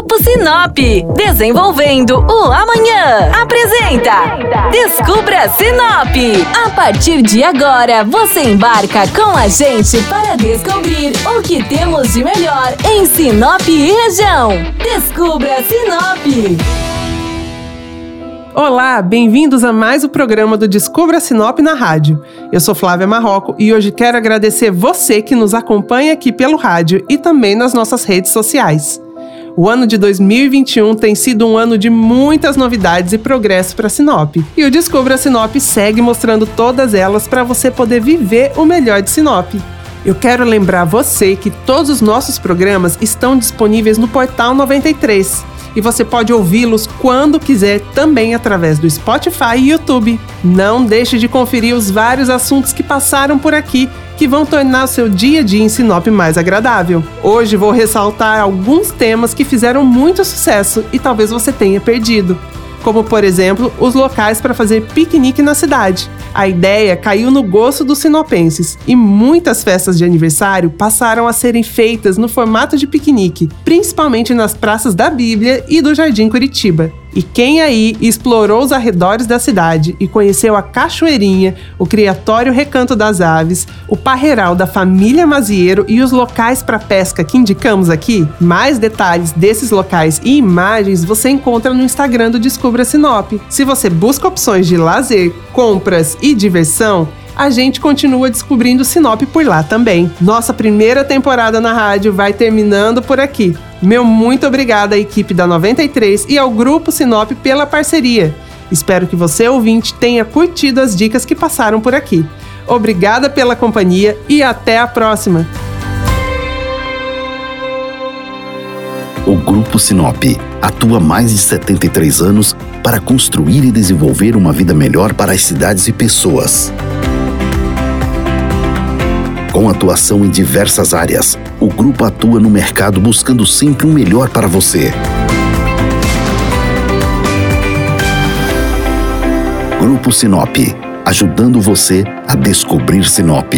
Grupo Sinop, desenvolvendo o amanhã. Apresenta Descubra Sinop. A partir de agora, você embarca com a gente para descobrir o que temos de melhor em Sinop e região. Descubra Sinop. Olá, bem-vindos a mais o programa do Descubra Sinop na rádio. Eu sou Flávia Marroco e hoje quero agradecer você que nos acompanha aqui pelo rádio e também nas nossas redes sociais. O ano de 2021 tem sido um ano de muitas novidades e progresso para Sinop. E o Descubra Sinop segue mostrando todas elas para você poder viver o melhor de Sinop. Eu quero lembrar você que todos os nossos programas estão disponíveis no Portal 93 e você pode ouvi-los quando quiser também através do Spotify e YouTube. Não deixe de conferir os vários assuntos que passaram por aqui que vão tornar o seu dia a dia em Sinop mais agradável. Hoje vou ressaltar alguns temas que fizeram muito sucesso e talvez você tenha perdido como por exemplo os locais para fazer piquenique na cidade. A ideia caiu no gosto dos sinopenses e muitas festas de aniversário passaram a serem feitas no formato de piquenique, principalmente nas praças da Bíblia e do Jardim Curitiba. E quem aí explorou os arredores da cidade e conheceu a Cachoeirinha, o Criatório Recanto das Aves, o Parreiral da família Mazieiro e os locais para pesca que indicamos aqui? Mais detalhes desses locais e imagens você encontra no Instagram do Descubra Sinop. Se você busca opções de lazer, compras e diversão, a gente continua descobrindo Sinop por lá também. Nossa primeira temporada na rádio vai terminando por aqui. Meu muito obrigado à equipe da 93 e ao Grupo Sinop pela parceria. Espero que você, ouvinte, tenha curtido as dicas que passaram por aqui. Obrigada pela companhia e até a próxima! O Grupo Sinop atua há mais de 73 anos para construir e desenvolver uma vida melhor para as cidades e pessoas. Com atuação em diversas áreas, o grupo atua no mercado buscando sempre o melhor para você. Grupo Sinop, ajudando você a descobrir Sinop.